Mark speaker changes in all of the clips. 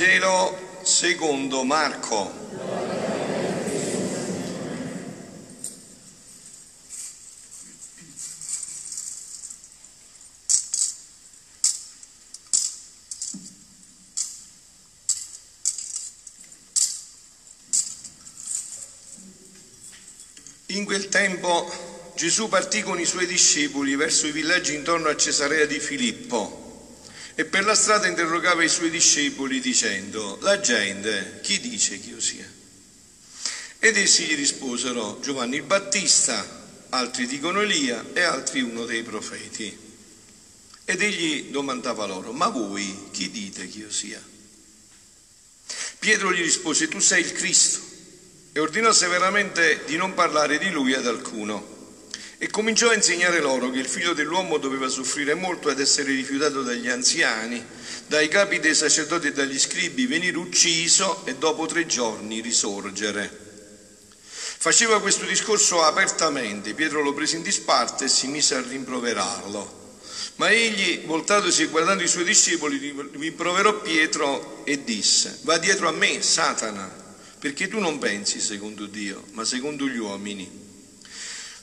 Speaker 1: Vangelo secondo Marco. In quel tempo Gesù partì con i suoi discepoli verso i villaggi intorno a Cesarea di Filippo e per la strada interrogava i suoi discepoli dicendo, la gente chi dice che io sia? Ed essi gli risposero, Giovanni il Battista, altri dicono Elia e altri uno dei profeti. Ed egli domandava loro, ma voi chi dite che io sia? Pietro gli rispose, tu sei il Cristo, e ordinò severamente di non parlare di lui ad alcuno. E cominciò a insegnare loro che il figlio dell'uomo doveva soffrire molto ed essere rifiutato dagli anziani, dai capi dei sacerdoti e dagli scribi, venire ucciso e dopo tre giorni risorgere. Faceva questo discorso apertamente, Pietro lo prese in disparte e si mise a rimproverarlo. Ma egli, voltatosi e guardando i suoi discepoli, rimproverò Pietro e disse, va dietro a me, Satana, perché tu non pensi secondo Dio, ma secondo gli uomini.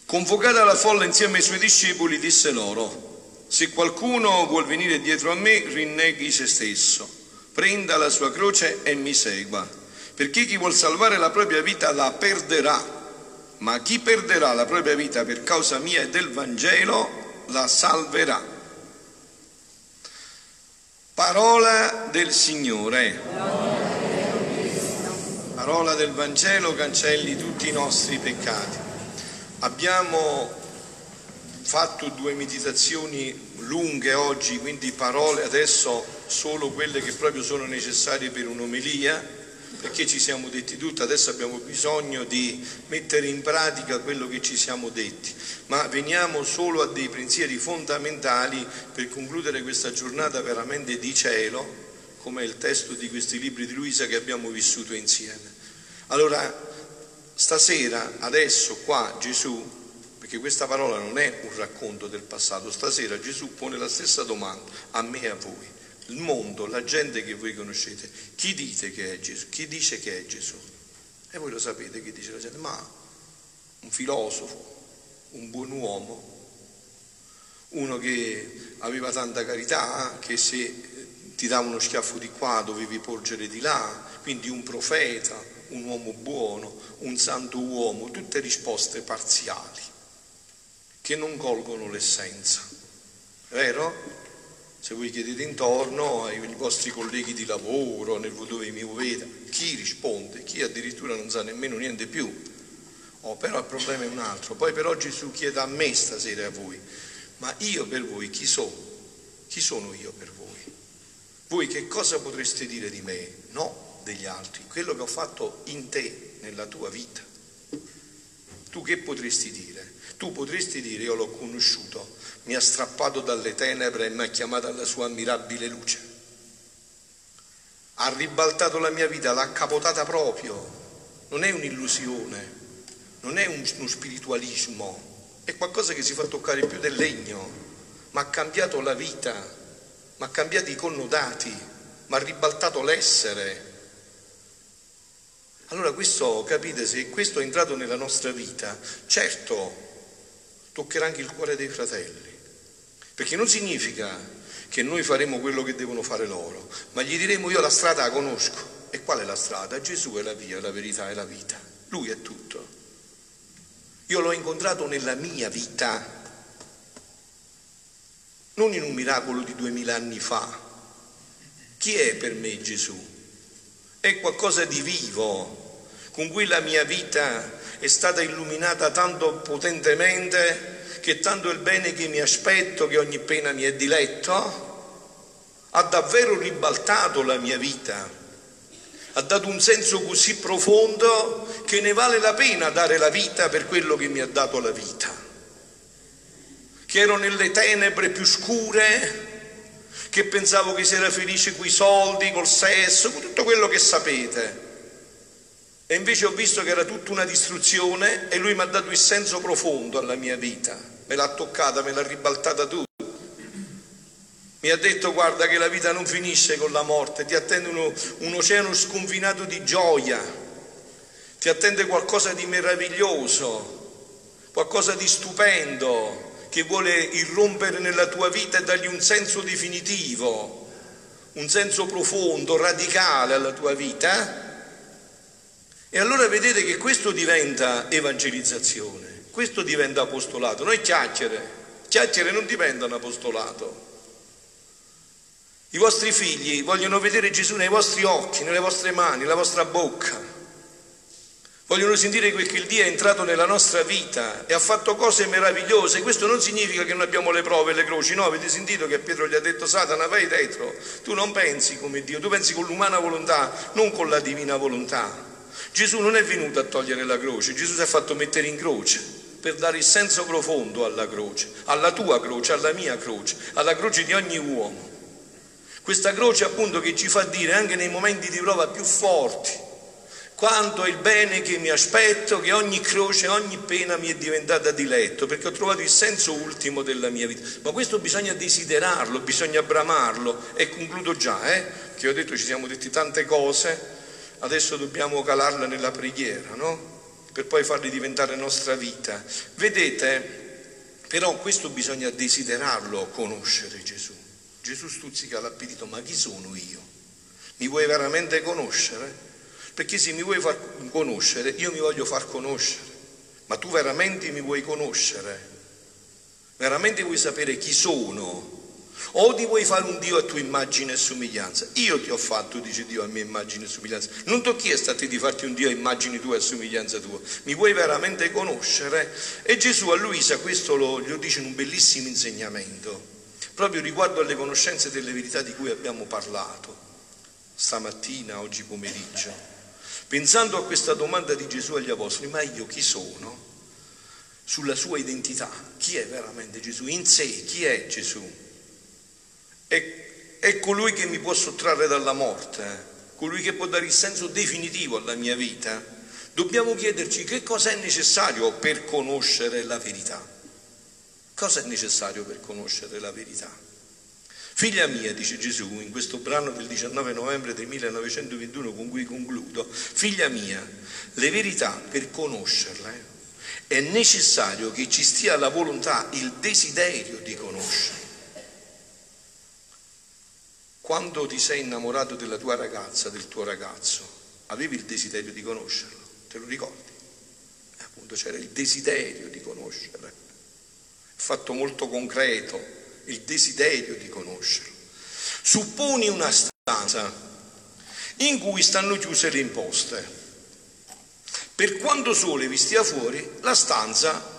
Speaker 1: Convocata la folla insieme ai suoi discepoli, disse loro, se qualcuno vuol venire dietro a me, rinneghi se stesso, prenda la sua croce e mi segua, perché chi vuol salvare la propria vita la perderà, ma chi perderà la propria vita per causa mia e del Vangelo la salverà. Parola del Signore. Parola del Vangelo cancelli tutti i nostri peccati. Abbiamo fatto due meditazioni lunghe oggi, quindi parole adesso solo quelle che proprio sono necessarie per un'omelia, perché ci siamo detti tutto, adesso abbiamo bisogno di mettere in pratica quello che ci siamo detti, ma veniamo solo a dei pensieri fondamentali per concludere questa giornata veramente di cielo, come il testo di questi libri di Luisa che abbiamo vissuto insieme. Allora, Stasera, adesso, qua, Gesù, perché questa parola non è un racconto del passato, stasera Gesù pone la stessa domanda a me e a voi. Il mondo, la gente che voi conoscete, chi dite che è Gesù? Chi dice che è Gesù? E voi lo sapete chi dice la gente, ma un filosofo, un buon uomo, uno che aveva tanta carità, che se ti dava uno schiaffo di qua dovevi porgere di là, quindi un profeta, un uomo buono, un santo uomo, tutte risposte parziali che non colgono l'essenza. Vero? Se voi chiedete intorno ai vostri colleghi di lavoro, nel dove mi muovete, chi risponde? Chi addirittura non sa nemmeno niente più. Oh, però il problema è un altro. Poi però Gesù chiede a me stasera a voi, ma io per voi chi sono? Chi sono io per voi? Voi che cosa potreste dire di me? No, degli altri, quello che ho fatto in te, nella tua vita. Tu che potresti dire? Tu potresti dire io l'ho conosciuto, mi ha strappato dalle tenebre e mi ha chiamato alla sua ammirabile luce. Ha ribaltato la mia vita, l'ha capotata proprio. Non è un'illusione, non è uno spiritualismo, è qualcosa che si fa toccare più del legno, ma ha cambiato la vita, ma ha cambiato i connotati, ma ha ribaltato l'essere, allora questo, capite, se questo è entrato nella nostra vita, certo toccherà anche il cuore dei fratelli, perché non significa che noi faremo quello che devono fare loro, ma gli diremo io la strada la conosco. E qual è la strada? Gesù è la via, la verità e la vita. Lui è tutto. Io l'ho incontrato nella mia vita, non in un miracolo di duemila anni fa. Chi è per me Gesù? È qualcosa di vivo, con cui la mia vita è stata illuminata tanto potentemente che tanto il bene che mi aspetto, che ogni pena mi è diletto, ha davvero ribaltato la mia vita, ha dato un senso così profondo che ne vale la pena dare la vita per quello che mi ha dato la vita, che ero nelle tenebre più scure, che pensavo che si era felice coi soldi, col sesso, con tutto quello che sapete. E invece ho visto che era tutta una distruzione e lui mi ha dato il senso profondo alla mia vita, me l'ha toccata, me l'ha ribaltata tutta. Mi ha detto guarda che la vita non finisce con la morte, ti attende uno, un oceano sconfinato di gioia, ti attende qualcosa di meraviglioso, qualcosa di stupendo che vuole irrompere nella tua vita e dargli un senso definitivo, un senso profondo, radicale alla tua vita. E allora vedete che questo diventa evangelizzazione, questo diventa apostolato, non è chiacchiere, chiacchiere non diventano apostolato. I vostri figli vogliono vedere Gesù nei vostri occhi, nelle vostre mani, nella vostra bocca. Vogliono sentire che il Dio è entrato nella nostra vita e ha fatto cose meravigliose. Questo non significa che non abbiamo le prove e le croci. No, avete sentito che Pietro gli ha detto Satana, vai dietro. Tu non pensi come Dio, tu pensi con l'umana volontà, non con la divina volontà. Gesù non è venuto a togliere la croce, Gesù si è fatto mettere in croce per dare il senso profondo alla croce, alla tua croce, alla mia croce, alla croce di ogni uomo. Questa croce appunto che ci fa dire anche nei momenti di prova più forti quanto è il bene che mi aspetto, che ogni croce, ogni pena mi è diventata diletto, perché ho trovato il senso ultimo della mia vita. Ma questo bisogna desiderarlo, bisogna bramarlo. E concludo già, eh, che ho detto ci siamo detti tante cose, adesso dobbiamo calarla nella preghiera, no? Per poi farli diventare nostra vita. Vedete, però questo bisogna desiderarlo, conoscere Gesù. Gesù stuzzica l'appetito, ma chi sono io? Mi vuoi veramente conoscere? Perché se mi vuoi far conoscere, io mi voglio far conoscere. Ma tu veramente mi vuoi conoscere? Veramente vuoi sapere chi sono? O ti vuoi fare un Dio a tua immagine e somiglianza? Io ti ho fatto, dice Dio, a mia immagine e somiglianza. Non ti ho chiesto a te di farti un Dio a immagine tua e somiglianza tua. Mi vuoi veramente conoscere? E Gesù a Luisa questo lo, lo dice in un bellissimo insegnamento, proprio riguardo alle conoscenze delle verità di cui abbiamo parlato stamattina, oggi pomeriggio. Pensando a questa domanda di Gesù agli Apostoli, ma io chi sono? Sulla sua identità, chi è veramente Gesù? In sé, chi è Gesù? è, è colui che mi può sottrarre dalla morte, colui che può dare il senso definitivo alla mia vita, dobbiamo chiederci che cosa è necessario per conoscere la verità. Cosa è necessario per conoscere la verità? Figlia mia, dice Gesù in questo brano del 19 novembre del 1921 con cui concludo, figlia mia, le verità per conoscerle è necessario che ci stia la volontà, il desiderio di conoscere. Quando ti sei innamorato della tua ragazza, del tuo ragazzo, avevi il desiderio di conoscerlo, te lo ricordi? E appunto c'era il desiderio di conoscere, fatto molto concreto, il desiderio di conoscerlo. Supponi una stanza in cui stanno chiuse le imposte. Per quanto sole vi stia fuori, la stanza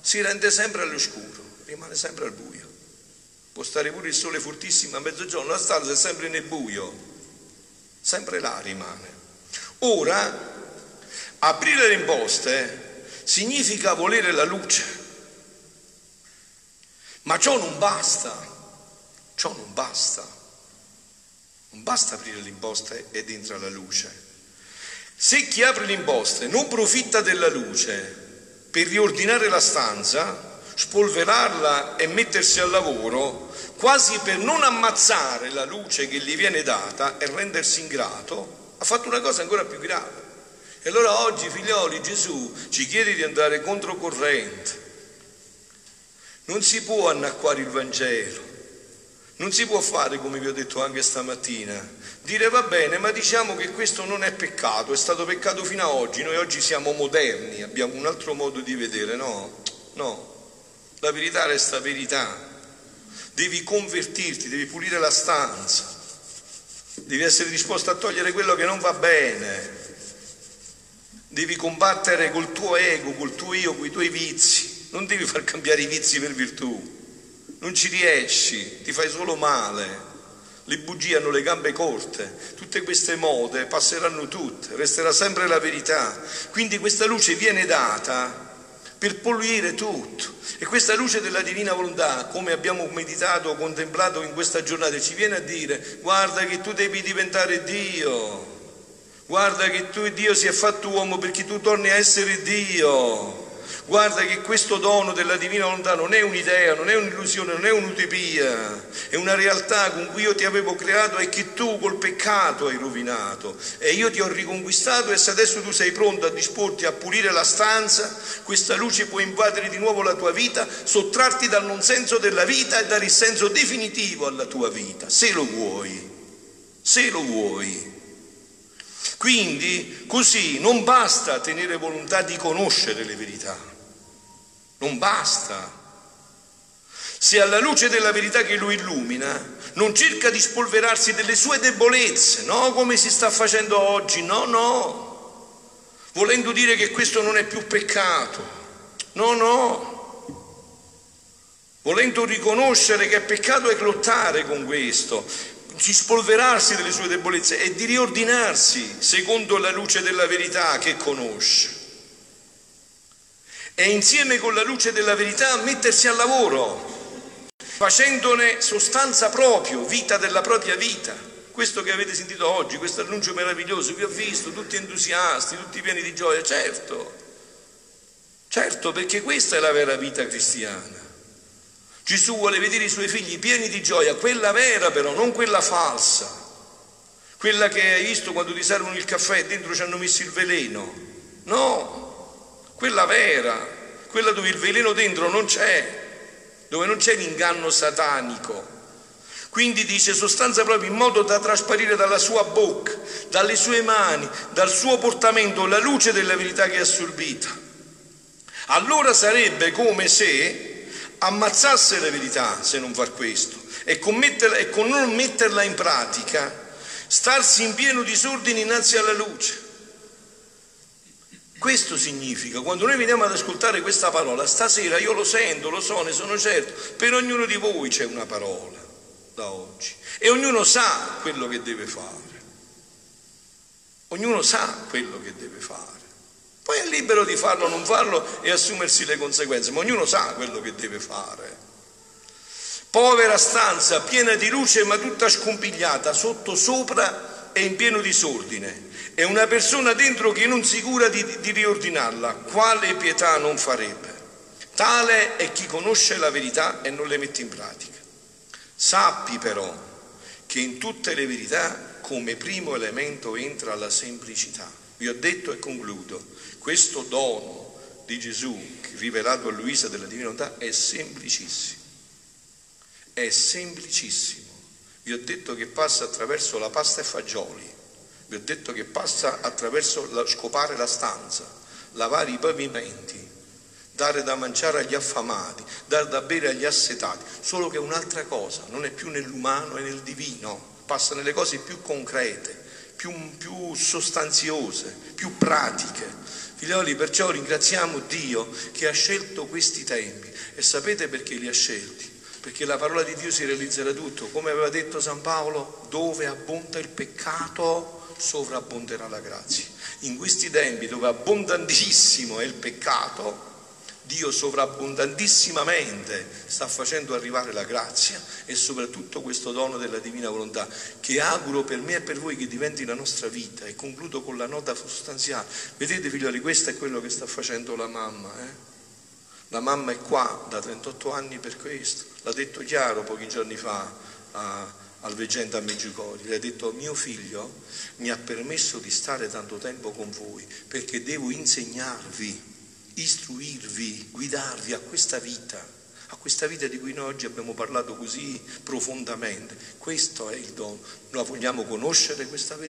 Speaker 1: si rende sempre all'oscuro, rimane sempre al buio. Può stare pure il sole fortissimo a mezzogiorno, la stanza è sempre nel buio, sempre là rimane. Ora, aprire le imposte significa volere la luce, ma ciò non basta, ciò non basta. Non basta aprire l'imposta ed entra la luce. Se chi apre l'imposta non profitta della luce per riordinare la stanza, spolverarla e mettersi al lavoro, quasi per non ammazzare la luce che gli viene data e rendersi ingrato, ha fatto una cosa ancora più grave. E allora oggi, figlioli, Gesù ci chiede di andare controcorrente. Non si può annacquare il Vangelo, non si può fare come vi ho detto anche stamattina, dire va bene, ma diciamo che questo non è peccato, è stato peccato fino ad oggi, noi oggi siamo moderni, abbiamo un altro modo di vedere, no, no, la verità resta verità. Devi convertirti, devi pulire la stanza, devi essere disposto a togliere quello che non va bene, devi combattere col tuo ego, col tuo io, con i tuoi vizi, non devi far cambiare i vizi per virtù, non ci riesci, ti fai solo male. Le bugie hanno le gambe corte, tutte queste mode passeranno tutte, resterà sempre la verità. Quindi questa luce viene data per pulire tutto. E questa luce della divina volontà, come abbiamo meditato, contemplato in questa giornata, ci viene a dire, guarda che tu devi diventare Dio, guarda che tu Dio si è fatto uomo perché tu torni a essere Dio. Guarda che questo dono della divina volontà non è un'idea, non è un'illusione, non è un'utopia, è una realtà con cui io ti avevo creato e che tu col peccato hai rovinato. E io ti ho riconquistato e se adesso tu sei pronto a disporti a pulire la stanza, questa luce può invadere di nuovo la tua vita, sottrarti dal non senso della vita e dare il senso definitivo alla tua vita, se lo vuoi, se lo vuoi. Quindi così non basta tenere volontà di conoscere le verità, non basta. Se alla luce della verità che lo illumina non cerca di spolverarsi delle sue debolezze, no? Come si sta facendo oggi, no, no, volendo dire che questo non è più peccato, no, no, volendo riconoscere che è peccato e lottare con questo, di spolverarsi delle sue debolezze e di riordinarsi secondo la luce della verità che conosce. E insieme con la luce della verità mettersi al lavoro, facendone sostanza proprio, vita della propria vita. Questo che avete sentito oggi, questo annuncio meraviglioso, vi ho visto tutti entusiasti, tutti pieni di gioia, certo, certo perché questa è la vera vita cristiana. Gesù vuole vedere i suoi figli pieni di gioia, quella vera però, non quella falsa, quella che hai visto quando ti servono il caffè e dentro ci hanno messo il veleno. No, quella vera, quella dove il veleno dentro non c'è, dove non c'è l'inganno satanico. Quindi dice sostanza proprio in modo da trasparire dalla sua bocca, dalle sue mani, dal suo portamento la luce della verità che è assorbita. Allora sarebbe come se ammazzasse la verità se non far questo e con, metterla, e con non metterla in pratica, starsi in pieno disordine innanzi alla luce. Questo significa, quando noi veniamo ad ascoltare questa parola, stasera io lo sento, lo so, ne sono certo, per ognuno di voi c'è una parola da oggi e ognuno sa quello che deve fare. Ognuno sa quello che deve fare. Poi è libero di farlo o non farlo e assumersi le conseguenze, ma ognuno sa quello che deve fare. Povera stanza, piena di luce ma tutta scompigliata, sotto, sopra e in pieno disordine. E una persona dentro che non si cura di, di riordinarla, quale pietà non farebbe? Tale è chi conosce la verità e non le mette in pratica. Sappi però che in tutte le verità come primo elemento entra la semplicità. Vi ho detto e concludo, questo dono di Gesù rivelato a Luisa della Divina Volontà è semplicissimo, è semplicissimo. Vi ho detto che passa attraverso la pasta e fagioli, vi ho detto che passa attraverso la, scopare la stanza, lavare i pavimenti, dare da mangiare agli affamati, dare da bere agli assetati, solo che è un'altra cosa, non è più nell'umano e nel divino, passa nelle cose più concrete, più, più sostanziose, più pratiche. Figlioli, perciò ringraziamo Dio che ha scelto questi tempi e sapete perché li ha scelti? Perché la parola di Dio si realizzerà tutto, come aveva detto San Paolo, dove abbonda il peccato sovrabbonderà la grazia. In questi tempi dove abbondantissimo è il peccato, Dio sovrabbondantissimamente sta facendo arrivare la grazia e soprattutto questo dono della divina volontà che auguro per me e per voi che diventi la nostra vita e concludo con la nota sostanziale. Vedete figlioli, questo è quello che sta facendo la mamma. Eh? La mamma è qua da 38 anni per questo, l'ha detto chiaro pochi giorni fa a, al veggente a Meggiugorio, le ha detto mio figlio mi ha permesso di stare tanto tempo con voi perché devo insegnarvi istruirvi, guidarvi a questa vita, a questa vita di cui noi oggi abbiamo parlato così profondamente. Questo è il dono. Noi vogliamo conoscere questa verità.